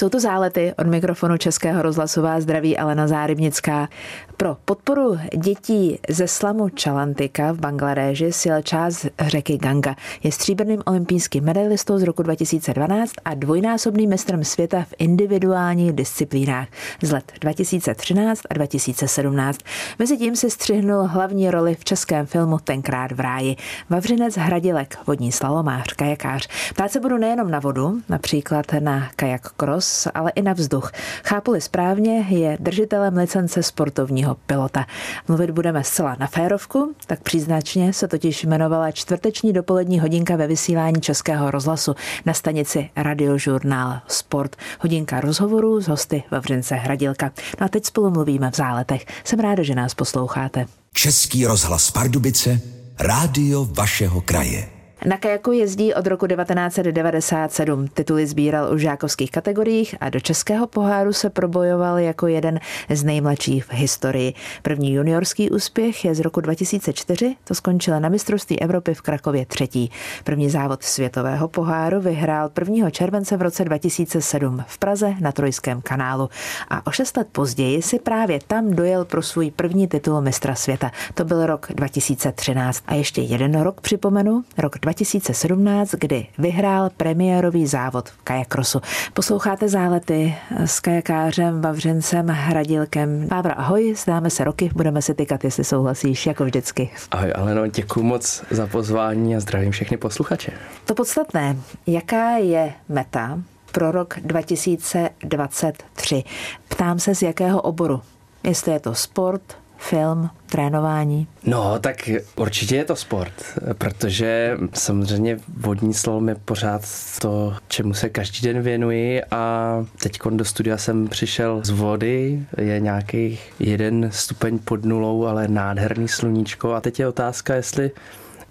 Jsou to zálety od mikrofonu Českého rozhlasová zdraví Alena Zárybnická. Pro podporu dětí ze slamu Čalantika v Bangladéži sjel část řeky Ganga. Je stříbrným olympijským medailistou z roku 2012 a dvojnásobným mistrem světa v individuálních disciplínách z let 2013 a 2017. Mezitím se střihnul hlavní roli v českém filmu Tenkrát v ráji. Vavřinec Hradilek, vodní slalomář, kajakář. Ptát se budu nejenom na vodu, například na kajak cross, ale i na vzduch. Chápuli správně, je držitelem licence sportovního pilota. Mluvit budeme zcela na férovku, tak příznačně se totiž jmenovala čtvrteční dopolední hodinka ve vysílání Českého rozhlasu na stanici Radiožurnál Sport. Hodinka rozhovorů s hosty Vavřince Hradilka. No a teď spolu mluvíme v záletech. Jsem ráda, že nás posloucháte. Český rozhlas Pardubice, rádio vašeho kraje. Na kajaku jezdí od roku 1997. Tituly sbíral u žákovských kategoriích a do českého poháru se probojoval jako jeden z nejmladších v historii. První juniorský úspěch je z roku 2004, to skončilo na mistrovství Evropy v Krakově třetí. První závod světového poháru vyhrál 1. července v roce 2007 v Praze na Trojském kanálu a o šest let později si právě tam dojel pro svůj první titul mistra světa. To byl rok 2013. A ještě jeden rok připomenu, rok 2017, kdy vyhrál premiérový závod v kajakrosu. Posloucháte zálety s kajakářem Vavřencem Hradilkem. Pávra, ahoj, známe se roky, budeme se tykat, jestli souhlasíš, jako vždycky. Ahoj, Aleno, děkuji moc za pozvání a zdravím všechny posluchače. To podstatné, jaká je meta pro rok 2023? Ptám se, z jakého oboru? Jestli je to sport, film, trénování? No, tak určitě je to sport, protože samozřejmě vodní slalom je pořád to, čemu se každý den věnuji a teď do studia jsem přišel z vody, je nějaký jeden stupeň pod nulou, ale nádherný sluníčko a teď je otázka, jestli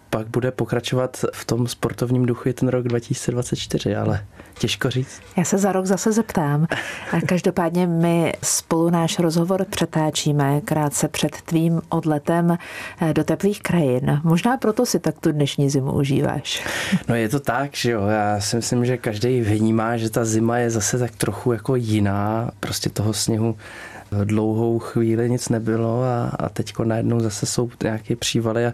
pak bude pokračovat v tom sportovním duchu i ten rok 2024, ale těžko říct. Já se za rok zase zeptám. Každopádně my spolu náš rozhovor přetáčíme krátce před tvým odletem eh, do teplých krajin. Možná proto si tak tu dnešní zimu užíváš. No je to tak, že jo. Já si myslím, že každý vnímá, že ta zima je zase tak trochu jako jiná. Prostě toho sněhu dlouhou chvíli nic nebylo a, a teď najednou zase jsou nějaké přívaly a,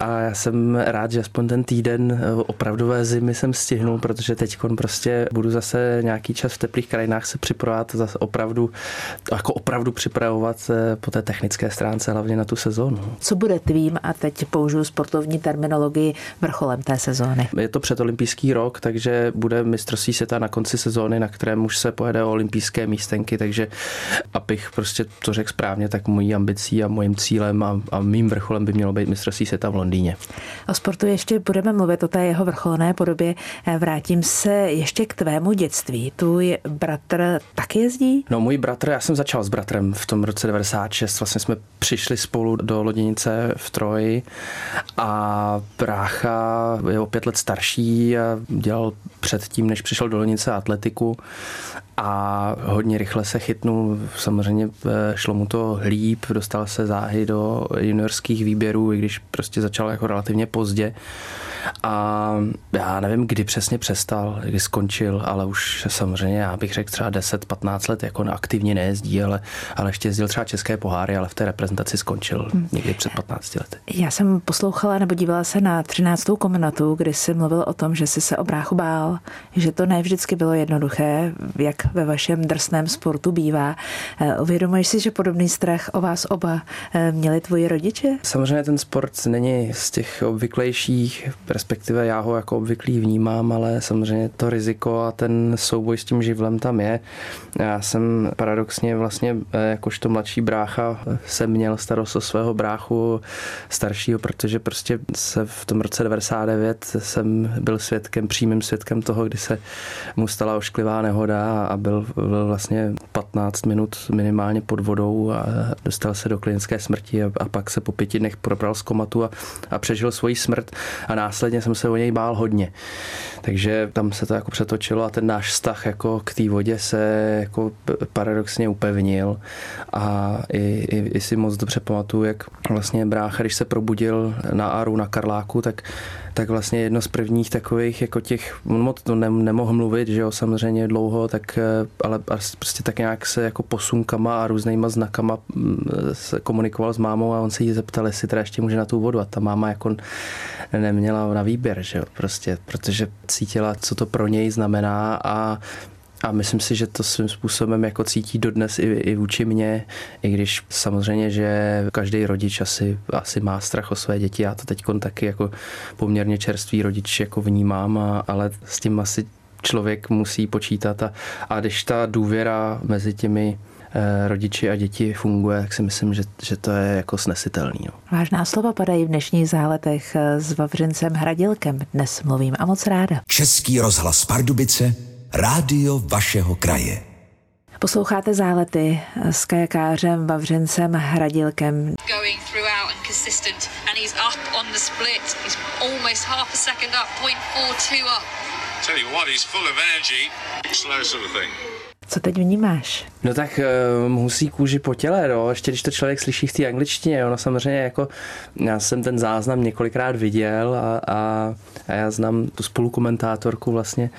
a já jsem rád, že aspoň ten týden eh, opravdové zimy jsem stihnul, protože teď prostě budu zase nějaký čas v teplých krajinách se připravovat zase opravdu, jako opravdu připravovat eh, po té technické stránce, hlavně na tu sezónu. Co bude tvým, a teď použiju sportovní terminologii, vrcholem té sezóny? Je to předolympijský rok, takže bude mistrovství světa na konci sezóny, na kterém už se pojede o olympijské místenky, takže abych prostě to řekl správně, tak mojí ambicí a mojím cílem a, a mým vrcholem by mělo být mistrovství světa v Londýně. O sportu ještě budeme mluvit o té jeho vrcholné podobě. Eh, vrátím se ještě k tvému dětství. Tvůj bratr taky jezdí? No můj bratr, já jsem začal s bratrem v tom roce 96. Vlastně jsme přišli spolu do loděnice v Troji a brácha je o pět let starší a dělal předtím, než přišel do loděnice atletiku a hodně rychle se chytnul. Samozřejmě eh, šlo mu to líp, dostal se záhy do juniorských výběrů, i když prostě začal jako relativně pozdě. A já nevím, kdy přesně přestal, kdy skončil, ale už samozřejmě, já bych řekl třeba 10-15 let jako aktivně nejezdí, ale, ale ještě jezdil třeba české poháry, ale v té reprezentaci skončil hmm. někdy před 15 lety. Já jsem poslouchala nebo dívala se na 13. kombinatu, kdy jsi mluvil o tom, že jsi se o bráchu bál, že to ne vždycky bylo jednoduché, jak ve vašem drsném sportu bývá. Eh, uvědomuješ si, že podobný strach o vás oba eh, měli tvoji rodiče? Samozřejmě ten sport není z těch obvyklejších, respektive já ho jako obvyklý vnímám, ale samozřejmě to riziko a ten souboj s tím živlem tam je. Já jsem paradoxně vlastně eh, jakožto mladší brácha jsem měl starost o svého bráchu staršího, protože prostě se v tom roce 99 jsem byl svědkem, přímým svědkem toho, kdy se mu stala ošklivá nehoda a byl, byl vlastně 15 minut minimálně pod vodou a dostal se do klinické smrti a, a pak se po pěti dnech probral z komatu a, a přežil svoji smrt a nás následně jsem se o něj bál hodně. Takže tam se to jako přetočilo a ten náš vztah jako k té vodě se jako paradoxně upevnil a i, i, i si moc dobře pamatuju, jak vlastně brácha, když se probudil na Aru na Karláku, tak tak vlastně jedno z prvních takových jako těch, on moc to ne, nemohl mluvit, že jo, samozřejmě dlouho, tak, eh, ale prostě tak nějak se jako posunkama a různýma znakama mm, se komunikoval s mámou a on se jí zeptal, jestli teda ještě může na tu vodu. A ta máma jako neměla na výběr, že jo, prostě, protože cítila, co to pro něj znamená a a myslím si, že to svým způsobem jako cítí dodnes i, i vůči mně, i když samozřejmě, že každý rodič asi, asi má strach o své děti. Já to teď taky jako poměrně čerstvý rodič jako vnímám, a, ale s tím asi člověk musí počítat a, a když ta důvěra mezi těmi eh, rodiči a děti funguje, tak si myslím, že, že to je jako snesitelný. No. Vážná slova padají v dnešních záletech s Vavřincem Hradilkem. Dnes mluvím a moc ráda. Český rozhlas Pardubice Rádio vašeho kraje. Posloucháte zálety s kajakářem Vavřencem Hradilkem. Co teď vnímáš? No tak uh, musí kůži po těle, no. Ještě když to člověk slyší v té angličtině, no samozřejmě jako já jsem ten záznam několikrát viděl a, a, a já znám tu spolukomentátorku vlastně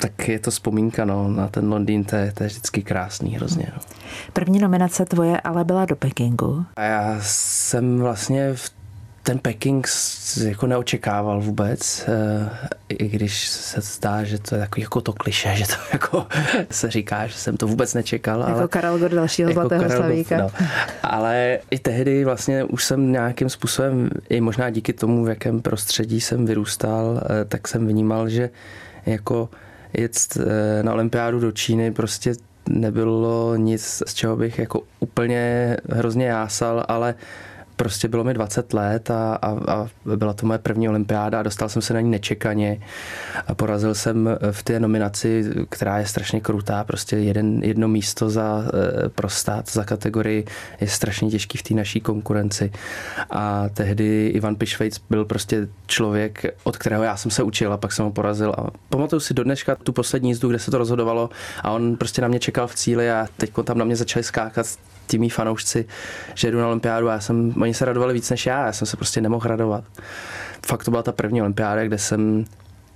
tak je to vzpomínka no, na ten Londýn, to je, to je vždycky krásný hrozně. No. První nominace tvoje ale byla do Pekingu. A já jsem vlastně v ten Peking jako neočekával vůbec, eh, i když se zdá, že to je takový jako to kliše, že to jako se říká, že jsem to vůbec nečekal. Jako ale, Karel Gott dalšího jako zlatého Karel slavíka. no. Ale i tehdy vlastně už jsem nějakým způsobem, i možná díky tomu, v jakém prostředí jsem vyrůstal, eh, tak jsem vnímal, že jako jet eh, na olympiádu do Číny prostě nebylo nic, z čeho bych jako úplně hrozně jásal, ale prostě bylo mi 20 let a, a, a byla to moje první olympiáda a dostal jsem se na ní nečekaně. A porazil jsem v té nominaci, která je strašně krutá, prostě jeden, jedno místo za e, prostát za kategorii je strašně těžký v té naší konkurenci. A tehdy Ivan Pišvejc byl prostě člověk, od kterého já jsem se učil a pak jsem ho porazil. A pamatuju si do dneška tu poslední jízdu, kde se to rozhodovalo a on prostě na mě čekal v cíli a teď tam na mě začali skákat ti mý fanoušci, že jdu na olympiádu a já jsem, oni se radovali víc než já, já jsem se prostě nemohl radovat. Fakt to byla ta první olympiáda, kde jsem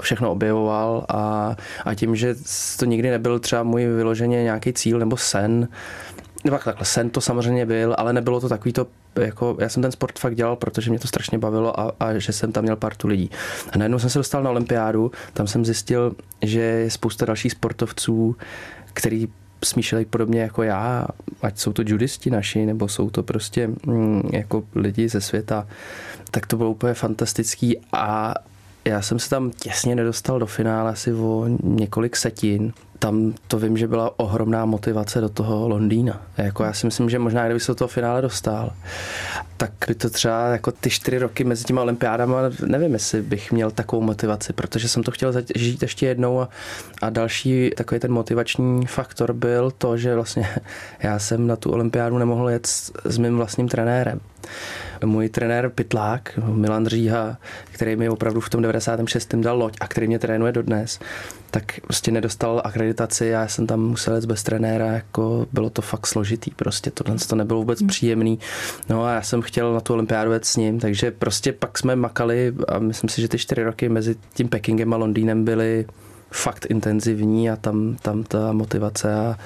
všechno objevoval a, a tím, že to nikdy nebyl třeba můj vyloženě nějaký cíl nebo sen, nebo takhle, sen to samozřejmě byl, ale nebylo to takový to, jako, já jsem ten sport fakt dělal, protože mě to strašně bavilo a, a že jsem tam měl partu lidí. A najednou jsem se dostal na olympiádu, tam jsem zjistil, že je spousta dalších sportovců, který smýšlejí podobně jako já, ať jsou to judisti naši, nebo jsou to prostě mm, jako lidi ze světa, tak to bylo úplně fantastický a já jsem se tam těsně nedostal do finále asi o několik setin. Tam to vím, že byla ohromná motivace do toho Londýna. Jako já si myslím, že možná kdyby se do toho finále dostal, tak by to třeba jako ty čtyři roky mezi těma olympiádama, nevím, jestli bych měl takovou motivaci, protože jsem to chtěl žít ještě jednou a, a další takový ten motivační faktor byl to, že vlastně já jsem na tu olympiádu nemohl jet s, s mým vlastním trenérem můj trenér Pitlák, Milan Říha, který mi opravdu v tom 96. dal loď a který mě trénuje dodnes, tak prostě nedostal akreditaci a já jsem tam musel jít bez trenéra, jako bylo to fakt složitý, prostě tohle to nebylo vůbec hmm. příjemný. No a já jsem chtěl na tu olympiádu jet s ním, takže prostě pak jsme makali a myslím si, že ty čtyři roky mezi tím Pekingem a Londýnem byly fakt intenzivní a tam, tam ta motivace a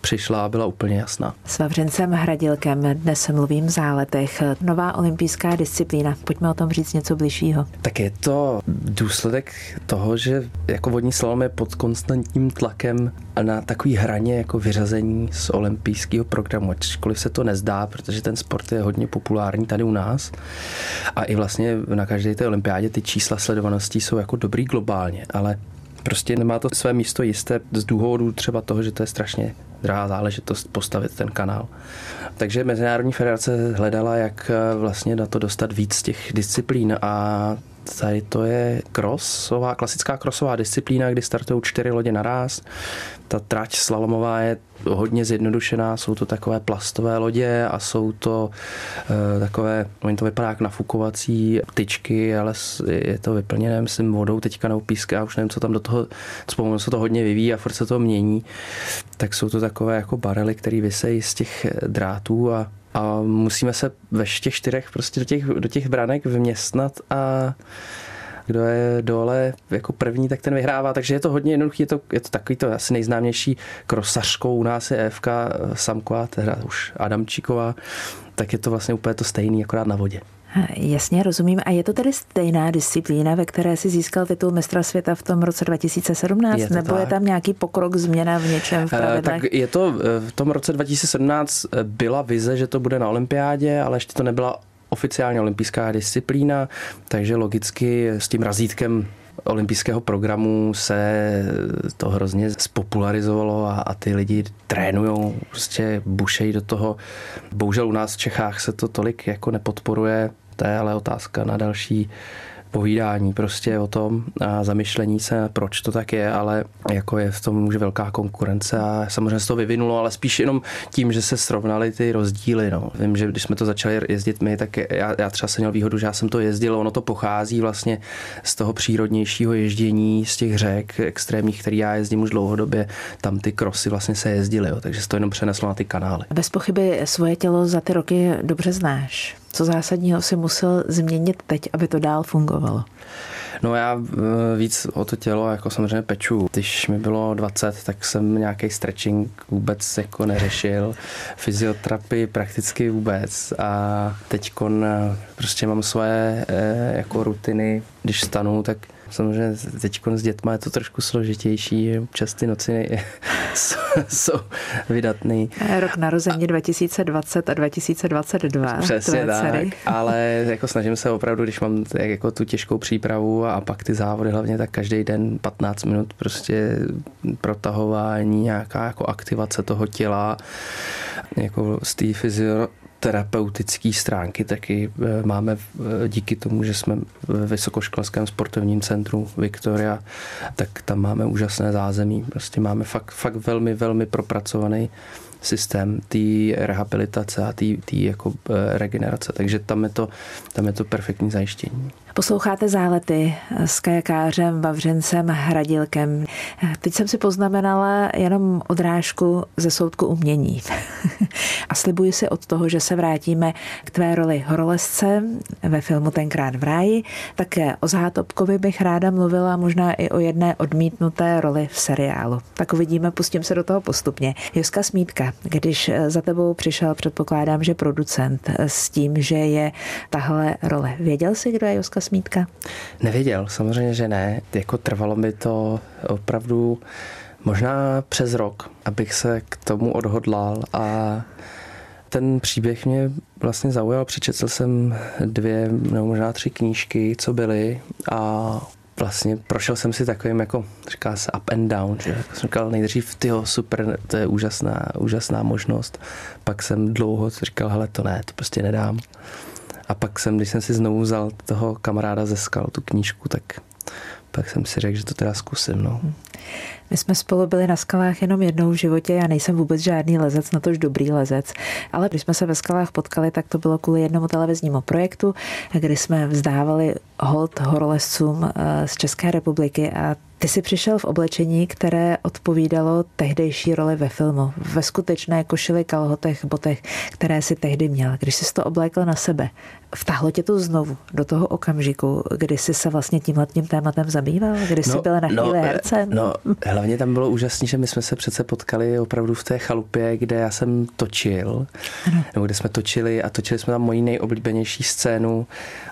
přišla a byla úplně jasná. S Vavřencem Hradilkem dnes mluvím v záletech. Nová olympijská disciplína. Pojďme o tom říct něco bližšího. Tak je to důsledek toho, že jako vodní slalom je pod konstantním tlakem na takový hraně jako vyřazení z olympijského programu, ačkoliv se to nezdá, protože ten sport je hodně populární tady u nás a i vlastně na každé té olympiádě ty čísla sledovanosti jsou jako dobrý globálně, ale Prostě nemá to své místo jisté z důvodu třeba toho, že to je strašně drahá záležitost postavit ten kanál. Takže Mezinárodní federace hledala, jak vlastně na to dostat víc těch disciplín a tady to je krosová, klasická krosová disciplína, kdy startují čtyři lodě naraz. Ta trať slalomová je hodně zjednodušená, jsou to takové plastové lodě a jsou to e, takové, oni to vypadá jak nafukovací tyčky, ale je to vyplněné, myslím, vodou teďka na písky, já už nevím, co tam do toho, co se to hodně vyvíjí a furt se to mění, tak jsou to takové jako barely, které vysejí z těch drátů a a musíme se ve těch čtyřech prostě do těch, do těch branek vměstnat a kdo je dole jako první, tak ten vyhrává. Takže je to hodně jednoduché, je to, je to takový to asi nejznámější krosařkou u nás je EFK Samková, teda už Adamčíková, tak je to vlastně úplně to stejný, akorát na vodě. Jasně, rozumím. A je to tedy stejná disciplína, ve které si získal titul mistra světa v tom roce 2017? Je nebo tak. je tam nějaký pokrok, změna v něčem v eh, pravidlech? Tak je to, eh, v tom roce 2017 eh, byla vize, že to bude na olympiádě, ale ještě to nebyla oficiálně olympijská disciplína, takže logicky s tím razítkem olympijského programu se to hrozně spopularizovalo a, a ty lidi trénují, prostě bušejí do toho. Bohužel u nás v Čechách se to tolik jako nepodporuje, to je ale otázka na další povídání prostě o tom a zamyšlení se, proč to tak je, ale jako je v tom už velká konkurence a samozřejmě se to vyvinulo, ale spíš jenom tím, že se srovnaly ty rozdíly. No. Vím, že když jsme to začali jezdit my, tak já, já třeba jsem měl výhodu, že já jsem to jezdil, ono to pochází vlastně z toho přírodnějšího ježdění, z těch řek extrémních, který já jezdím už dlouhodobě, tam ty krosy vlastně se jezdily, jo, takže se to jenom přeneslo na ty kanály. Bez pochyby svoje tělo za ty roky dobře znáš. Co zásadního si musel změnit teď, aby to dál fungovalo? No já eh, víc o to tělo jako samozřejmě peču. Když mi bylo 20, tak jsem nějaký stretching vůbec jako neřešil. Fyzioterapii prakticky vůbec. A teď eh, prostě mám svoje eh, jako rutiny. Když stanu, tak Samozřejmě teď s dětma je to trošku složitější, občas ty noci jsou, jsou vydatný. Rok narození 2020 a 2022. Přesně tak, dcery. ale jako snažím se opravdu, když mám jako tu těžkou přípravu a pak ty závody hlavně, tak každý den 15 minut prostě protahování, nějaká jako aktivace toho těla, jako z té fyzio, terapeutické stránky taky eh, máme eh, díky tomu, že jsme v Vysokoškolském sportovním centru Victoria, tak tam máme úžasné zázemí. Prostě máme fakt, fakt velmi, velmi propracovaný systém té rehabilitace a té jako eh, regenerace. Takže tam je to, tam je to perfektní zajištění. Posloucháte zálety s kajakářem Vavřencem Hradilkem. Teď jsem si poznamenala jenom odrážku ze soudku umění. A slibuji si od toho, že se vrátíme k tvé roli horolezce ve filmu Tenkrát v ráji. Také o Zátopkovi bych ráda mluvila, možná i o jedné odmítnuté roli v seriálu. Tak uvidíme, pustím se do toho postupně. Joska Smítka, když za tebou přišel, předpokládám, že producent s tím, že je tahle role. Věděl jsi, kdo je Joska Smítka? Nevěděl, samozřejmě, že ne. Jako trvalo mi to opravdu možná přes rok, abych se k tomu odhodlal a ten příběh mě vlastně zaujal. Přečetl jsem dvě nebo možná tři knížky, co byly a vlastně prošel jsem si takovým jako, říká se up and down, že jako jsem říkal nejdřív, tyho, super, to je úžasná, úžasná možnost. Pak jsem dlouho říkal, hele, to ne, to prostě nedám. A pak jsem, když jsem si znovu vzal toho kamaráda ze skal, tu knížku, tak pak jsem si řekl, že to teda zkusím. No. My jsme spolu byli na skalách jenom jednou v životě, já nejsem vůbec žádný lezec, na tož dobrý lezec, ale když jsme se ve skalách potkali, tak to bylo kvůli jednomu televiznímu projektu, kdy jsme vzdávali hold horolezcům eh, z České republiky a ty jsi přišel v oblečení, které odpovídalo tehdejší roli ve filmu. Ve skutečné košili, kalhotech, botech, které si tehdy měl. Když jsi to oblékl na sebe, vtáhlo tě to znovu do toho okamžiku, kdy jsi se vlastně tímhle tím tématem zabýval? Kdy jsi no, byl na chvíli no, hercem? No, hlavně tam bylo úžasné, že my jsme se přece potkali opravdu v té chalupě, kde já jsem točil, ano. nebo kde jsme točili a točili jsme tam moji nejoblíbenější scénu,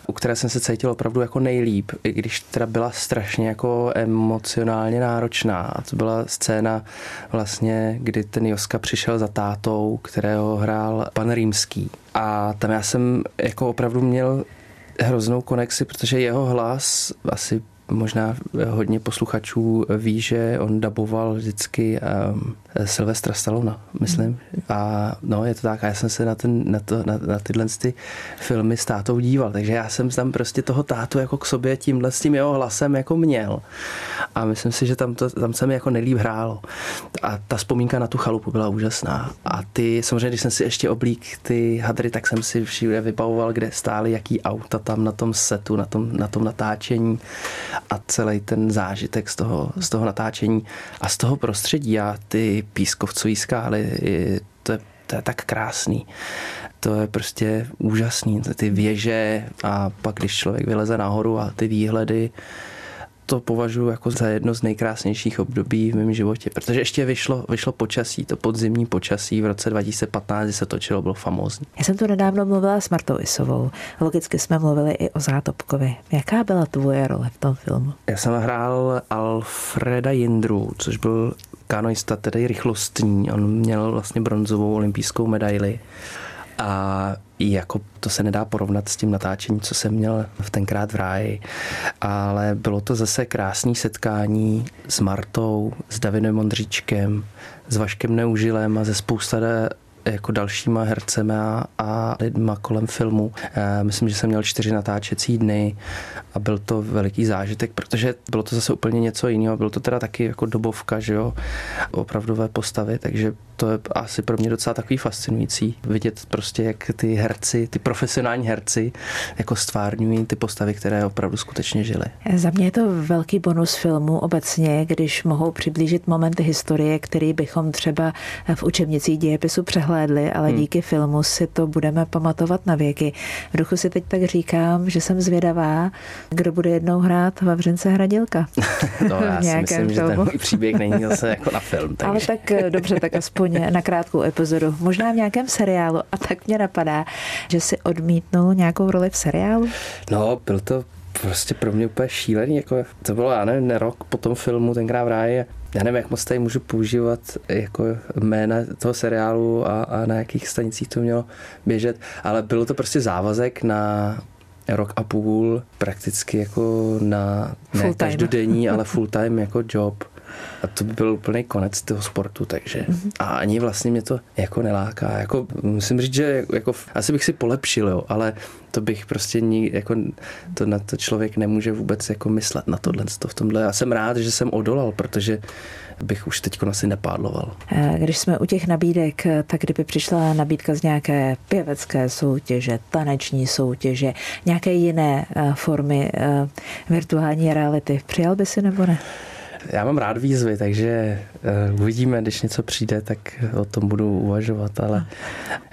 u které jsem se cítil opravdu jako nejlíp, i když teda byla strašně jako emocionálně náročná. A to byla scéna vlastně, kdy ten Joska přišel za tátou, kterého hrál pan Rýmský. A tam já jsem jako opravdu měl hroznou konexi, protože jeho hlas asi možná hodně posluchačů ví, že on daboval vždycky um, Silvestra Stallona, myslím. A no, je to tak. A já jsem se na, ten, na, to, na, na tyhle ty filmy s tátou díval, takže já jsem tam prostě toho tátu jako k sobě tímhle s tím jeho hlasem jako měl. A myslím si, že tam, to, tam se mi jako nejlíp hrálo. A ta vzpomínka na tu chalupu byla úžasná. A ty, samozřejmě, když jsem si ještě oblík ty hadry, tak jsem si všude vybavoval, kde stály jaký auta tam na tom setu, na tom, na tom natáčení a celý ten zážitek z toho, z toho natáčení a z toho prostředí a ty pískovcové skály, to je, to je tak krásný. To je prostě úžasný. Ty věže a pak, když člověk vyleze nahoru a ty výhledy, to považuji jako za jedno z nejkrásnějších období v mém životě, protože ještě vyšlo, vyšlo počasí, to podzimní počasí v roce 2015, kdy se točilo, bylo famózní. Já jsem tu nedávno mluvila s Martou Isovou. Logicky jsme mluvili i o Zátopkovi. Jaká byla tvoje role v tom filmu? Já jsem hrál Alfreda Jindru, což byl kanoista, tedy rychlostní. On měl vlastně bronzovou olympijskou medaili. A jako to se nedá porovnat s tím natáčením, co jsem měl v tenkrát v ráji, ale bylo to zase krásné setkání s Martou, s Davidem Mondříčkem, s Vaškem Neužilem a ze spousta jako dalšíma hercemi a, lidma kolem filmu. E, myslím, že jsem měl čtyři natáčecí dny a byl to veliký zážitek, protože bylo to zase úplně něco jiného. Bylo to teda taky jako dobovka, že jo, opravdové postavy, takže to je asi pro mě docela takový fascinující vidět prostě, jak ty herci, ty profesionální herci jako stvárňují ty postavy, které opravdu skutečně žily. Za mě je to velký bonus filmu obecně, když mohou přiblížit momenty historie, který bychom třeba v učebnicích dějepisu přehlédli, ale hmm. díky filmu si to budeme pamatovat na věky. V duchu si teď tak říkám, že jsem zvědavá, kdo bude jednou hrát Vavřince Hradilka. no, já si myslím, filmu. že ten můj příběh není zase jako na film. Takže. Ale tak eh, dobře, tak aspoň aspoň na krátkou epizodu, možná v nějakém seriálu. A tak mě napadá, že si odmítnul nějakou roli v seriálu? No, byl to prostě pro mě úplně šílený. Jako, to bylo, já nevím, rok po tom filmu, tenkrát v ráji. Já nevím, jak moc tady můžu používat jako jména toho seriálu a, a na jakých stanicích to mělo běžet, ale bylo to prostě závazek na rok a půl prakticky jako na ne každodenní, ale full time jako job. A to by byl úplný konec toho sportu, takže mm-hmm. a ani vlastně mě to jako neláká. Jako, musím říct, že jako, asi bych si polepšil, jo, ale to bych prostě ní, jako, to na to člověk nemůže vůbec jako myslet na tohle v tomhle. Já jsem rád, že jsem odolal, protože bych už teď asi nepádloval. Eh, když jsme u těch nabídek, tak kdyby přišla nabídka z nějaké pěvecké soutěže, taneční soutěže, nějaké jiné eh, formy eh, virtuální reality, přijal by si nebo ne? Já mám rád výzvy, takže uh, uvidíme, když něco přijde, tak o tom budu uvažovat, ale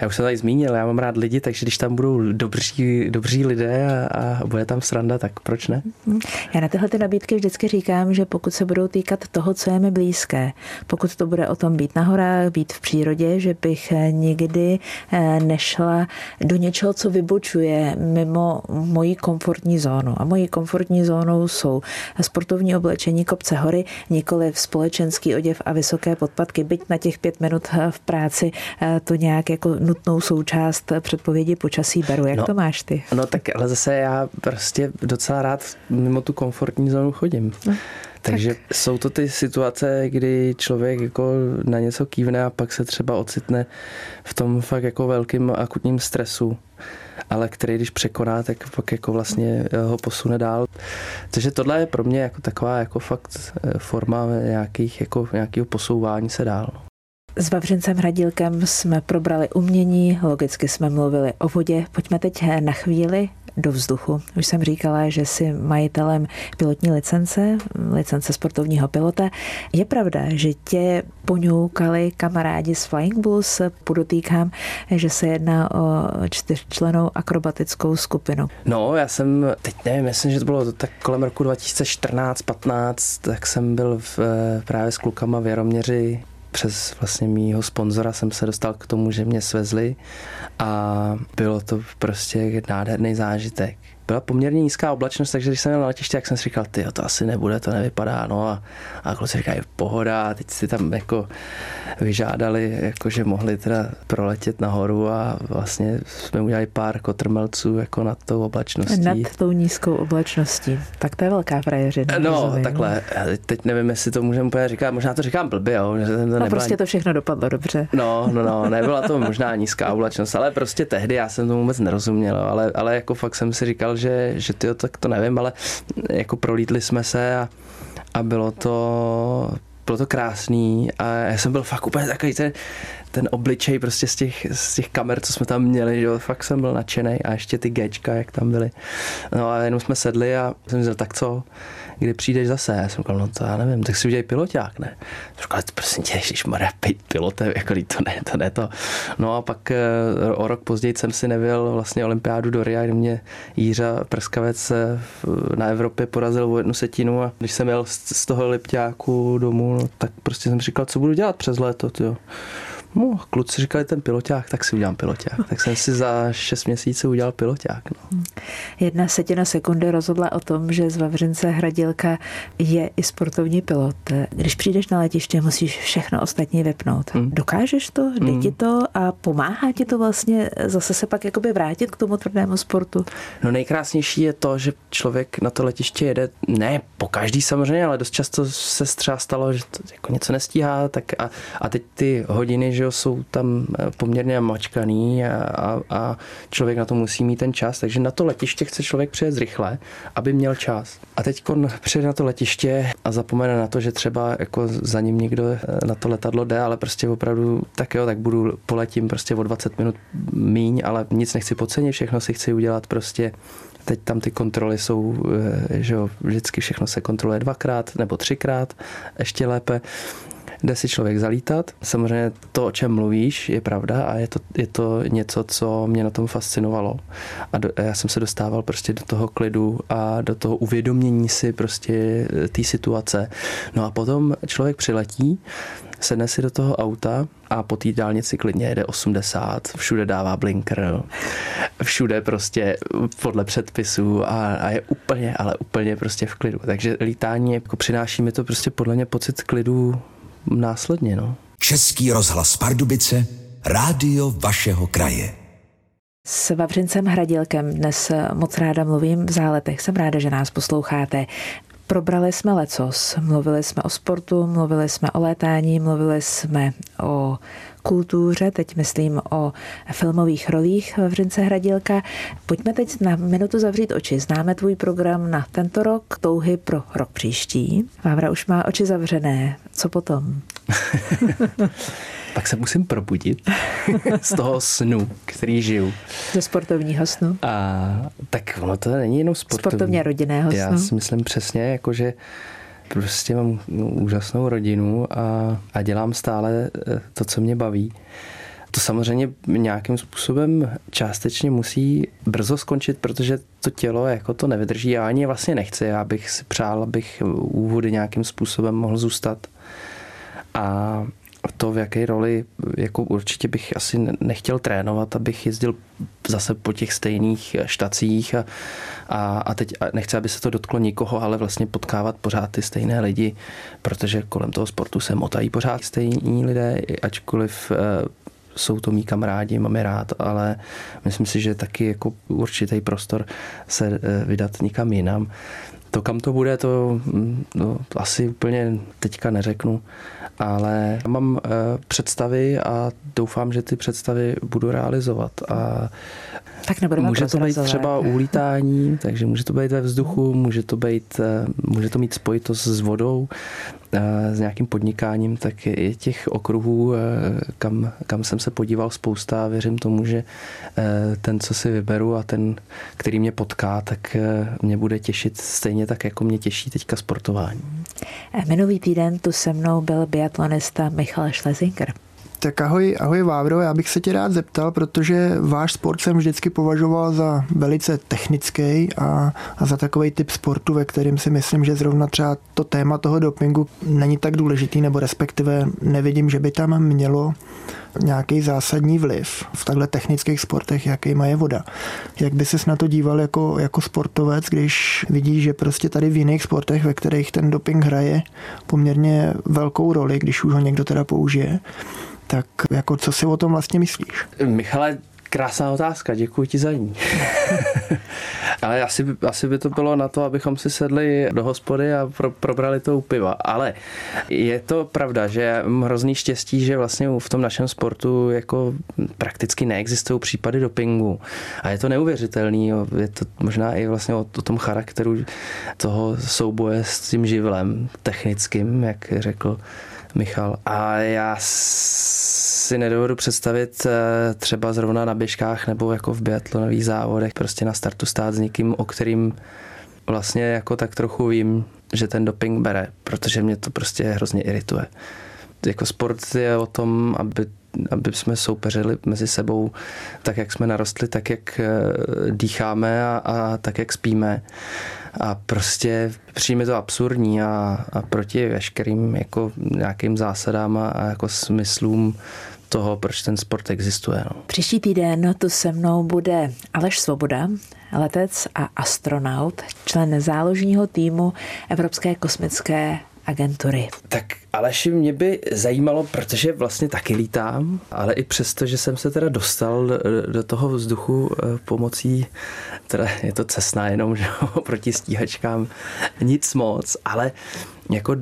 já už jsem tady zmínil, já mám rád lidi, takže když tam budou dobří, dobří lidé a, a bude tam sranda, tak proč ne? Mhm. Já na tyhle ty nabídky vždycky říkám, že pokud se budou týkat toho, co je mi blízké, pokud to bude o tom být na horách, být v přírodě, že bych eh, nikdy eh, nešla do něčeho, co vybočuje mimo moji komfortní zónu. A mojí komfortní zónou jsou sportovní oblečení, kopce hory, nikoli v společenský oděv a vysoké podpatky, byť na těch pět minut eh, v práci eh, to nějak jako nutnou součást předpovědi počasí beru. Jak no, to máš ty? No tak ale zase já prostě docela rád mimo tu komfortní zónu chodím. No. Takže tak. jsou to ty situace, kdy člověk jako na něco kývne a pak se třeba ocitne v tom fakt jako velkým akutním stresu ale který když překoná, tak pak jako vlastně eh, ho posune dál. Takže tohle je pro mě jako taková jako fakt eh, forma nějakých, jako nějakého posouvání se dál. S Vavřincem Hradílkem jsme probrali umění, logicky jsme mluvili o vodě. Pojďme teď na chvíli do vzduchu. Už jsem říkala, že si majitelem pilotní licence, licence sportovního pilota. Je pravda, že tě poňoukali kamarádi z Flying Blues. Podotýkám, že se jedná o čtyřčlenou akrobatickou skupinu. No, já jsem, teď nevím, myslím, že to bylo tak kolem roku 2014-15, tak jsem byl v, eh, právě s klukama v Jaroměři přes vlastně mýho sponzora jsem se dostal k tomu, že mě svezli a bylo to prostě nádherný zážitek. Byla poměrně nízká oblačnost, takže když jsem měl na letiště, jak jsem si říkal, ty to asi nebude, to nevypadá, no a, a kluci říkají, pohoda, teď si tam jako vyžádali, jako že mohli teda proletět nahoru a vlastně jsme udělali pár kotrmelců jako nad tou oblačností. Nad tou nízkou oblačností. Tak to je velká frajeřina. No, rozumím. takhle. Teď nevím, jestli to můžeme úplně říkat, možná to říkám blbě, jo. Že to no nebyla... prostě to všechno dopadlo dobře. No, no, no, nebyla to možná nízká oblačnost, ale prostě tehdy já jsem tomu vůbec nerozuměl, ale, ale jako fakt jsem si říkal, že, že ty tak to nevím, ale jako prolítli jsme se a, a bylo to bylo to krásný a já jsem byl fakt úplně takový ten, ten obličej prostě z těch, z těch kamer, co jsme tam měli, že fakt jsem byl nadšený a ještě ty Gčka, jak tam byly. No a jenom jsme sedli a jsem říkal, tak co, kdy přijdeš zase? Já jsem říkal, no to já nevím, tak si udělej piloták, ne? Jsem říkal, prosím tě, když Maria, pilotem, jako to ne, to ne to. No a pak eh, o rok později jsem si nevěl vlastně olympiádu do Ria, kde mě Jířa Prskavec eh, na Evropě porazil o jednu setinu a když jsem jel z toho Lipťáku domů, no, tak prostě jsem říkal, co budu dělat přes léto, jo. No, kluci říkali ten piloták, tak si udělám piloták. Tak jsem si za 6 měsíců udělal piloták. No. Jedna setina sekundy rozhodla o tom, že z Vavřince Hradilka je i sportovní pilot. Když přijdeš na letiště, musíš všechno ostatní vypnout. Hmm. Dokážeš to? Jde hmm. ti to a pomáhá ti to vlastně zase se pak jakoby vrátit k tomu tvrdému sportu? No nejkrásnější je to, že člověk na to letiště jede, ne po každý samozřejmě, ale dost často se třeba stalo, že to jako něco nestíhá, tak a, a teď ty hodiny, že jo, jsou tam eh, poměrně mačkaný a, a, a člověk na to musí mít ten čas, takže na to letiště chce člověk přijet rychle, aby měl čas. A teď přijde na to letiště a zapomene na to, že třeba jako za ním někdo eh, na to letadlo jde, ale prostě opravdu tak jo, tak budu poletím prostě o 20 minut míň, ale nic nechci podcenit, všechno si chci udělat prostě Teď tam ty kontroly jsou, eh, že jo, vždycky všechno se kontroluje dvakrát nebo třikrát, ještě lépe jde si člověk zalítat. Samozřejmě to, o čem mluvíš, je pravda a je to, je to něco, co mě na tom fascinovalo. A, do, a já jsem se dostával prostě do toho klidu a do toho uvědomění si prostě eh, té situace. No a potom člověk přiletí, sedne si do toho auta a po té dálnici klidně jede 80, všude dává blinker, všude prostě podle předpisů a, a je úplně, ale úplně prostě v klidu. Takže lítání jako přináší mi to prostě podle mě pocit klidu následně. No. Český rozhlas Pardubice, rádio vašeho kraje. S Vavřincem Hradilkem dnes moc ráda mluvím v záletech. Jsem ráda, že nás posloucháte. Probrali jsme lecos, mluvili jsme o sportu, mluvili jsme o létání, mluvili jsme o kultuře, teď myslím o filmových rolích v Řince Hradilka. Pojďme teď na minutu zavřít oči. Známe tvůj program na tento rok, touhy pro rok příští. Vávra už má oči zavřené. Co potom? pak se musím probudit z toho snu, který žiju. Ze sportovního snu? A tak ono to není jenom sportovní. Sportovně rodinného snu. Já si myslím přesně, jako že prostě mám úžasnou rodinu a, a dělám stále eh, to, co mě baví. To samozřejmě nějakým způsobem částečně musí brzo skončit, protože to tělo jako to nevydrží. Já ani vlastně nechci. Já bych si přál, abych úvody nějakým způsobem mohl zůstat. A to, v jaké roli, jako určitě bych asi nechtěl trénovat, abych jezdil zase po těch stejných štacích a, a, a teď nechci, aby se to dotklo nikoho, ale vlastně potkávat pořád ty stejné lidi, protože kolem toho sportu se motají pořád stejní lidé, ačkoliv eh, jsou to mý kamarádi, mám je rád, ale myslím si, že taky jako určitý prostor se eh, vydat nikam jinam. To, kam to bude, to, mm, no, to asi úplně teďka neřeknu, ale mám uh, představy a doufám, že ty představy budu realizovat. A tak může to být třeba ulítání, takže může to být ve vzduchu, může to, být, eh, může to mít spojitost s vodou, eh, s nějakým podnikáním, tak je těch okruhů, kam, kam jsem se podíval spousta a věřím tomu, že ten, co si vyberu a ten, který mě potká, tak mě bude těšit stejně tak, jako mě těší teďka sportování. Minulý týden tu se mnou byl biatlonista Michal Schlesinger. Tak ahoj, ahoj Vávro, já bych se tě rád zeptal, protože váš sport jsem vždycky považoval za velice technický a, a za takový typ sportu, ve kterém si myslím, že zrovna třeba to téma toho dopingu není tak důležitý, nebo respektive nevidím, že by tam mělo nějaký zásadní vliv v takhle technických sportech, jaký má je voda. Jak by ses na to díval jako, jako sportovec, když vidíš, že prostě tady v jiných sportech, ve kterých ten doping hraje poměrně velkou roli, když už ho někdo teda použije, tak jako co si o tom vlastně myslíš? Michale, krásná otázka, děkuji ti za ní. Ale asi, asi by to bylo na to, abychom si sedli do hospody a pro, probrali to u piva. Ale je to pravda, že mám hrozný štěstí, že vlastně v tom našem sportu jako prakticky neexistují případy dopingu. A je to neuvěřitelný. Je to možná i vlastně o, o tom charakteru toho souboje s tím živlem technickým, jak řekl Michal. A já si nedovedu představit eh, třeba zrovna na běžkách nebo jako v biatlonových závodech prostě na startu stát s někým, o kterým vlastně jako tak trochu vím, že ten doping bere, protože mě to prostě hrozně irituje. Jako sport je o tom, aby aby jsme soupeřili mezi sebou tak, jak jsme narostli, tak, jak eh, dýcháme a, a tak, jak spíme. A prostě přijme to absurdní a, a proti veškerým jako nějakým zásadám a, a jako smyslům toho, proč ten sport existuje. No. Příští týden tu se mnou bude Aleš Svoboda, letec a astronaut, člen záložního týmu Evropské kosmické agentury. Tak Aleši, mě by zajímalo, protože vlastně taky lítám, ale i přesto, že jsem se teda dostal do, toho vzduchu eh, pomocí, teda je to cesná jenom, že proti stíhačkám, nic moc, ale jako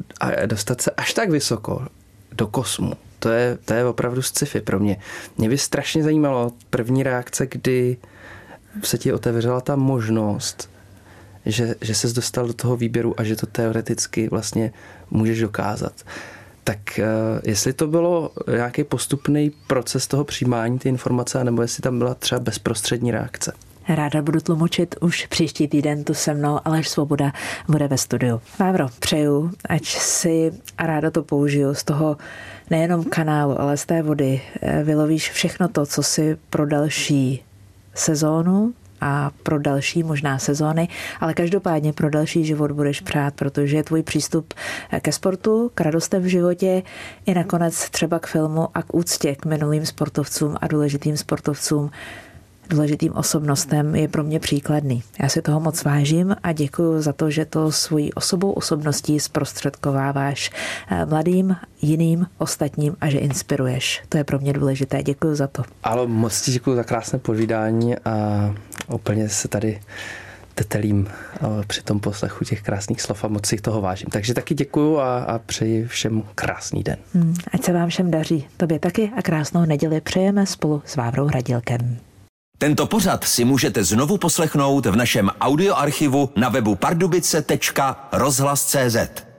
dostat se až tak vysoko do kosmu, to je, to je opravdu sci-fi pro mě. Mě by strašně zajímalo první reakce, kdy se ti otevřela ta možnost, že, že ses dostal do toho výběru a že to teoreticky vlastně můžeš dokázat. Tak uh, jestli to bylo nějaký postupný proces toho přijímání ty informace, nebo jestli tam byla třeba bezprostřední reakce? Ráda budu tlumočit už příští týden tu se mnou, Aleš Svoboda bude ve studiu. Vávro, přeju, ať si a ráda to použiju z toho nejenom kanálu, ale z té vody eh, vylovíš všechno to, co si pro další sezónu a pro další možná sezóny, ale každopádně pro další život budeš přát, protože tvůj přístup ke sportu, k radostem v životě i nakonec třeba k filmu a k úctě k minulým sportovcům a důležitým sportovcům důležitým osobnostem je pro mě příkladný. Já si toho moc vážím a děkuji za to, že to svojí osobou osobností zprostředkováváš eh, mladým, jiným, ostatním a že inspiruješ. To je pro mě důležité. Děkuji za to. Ale moc ti děkuji za krásné povídání a úplně se tady tetelím eh, při tom poslechu těch krásných slov a moc si toho vážím. Takže taky děkuju a, a přeji všem krásný den. Hmm, ať se vám všem daří. Tobě taky a krásnou neděli přejeme spolu s Vávrou Hradilkem. Tento pořad si můžete znovu poslechnout v našem audioarchivu na webu pardubice.rozhlas.cz.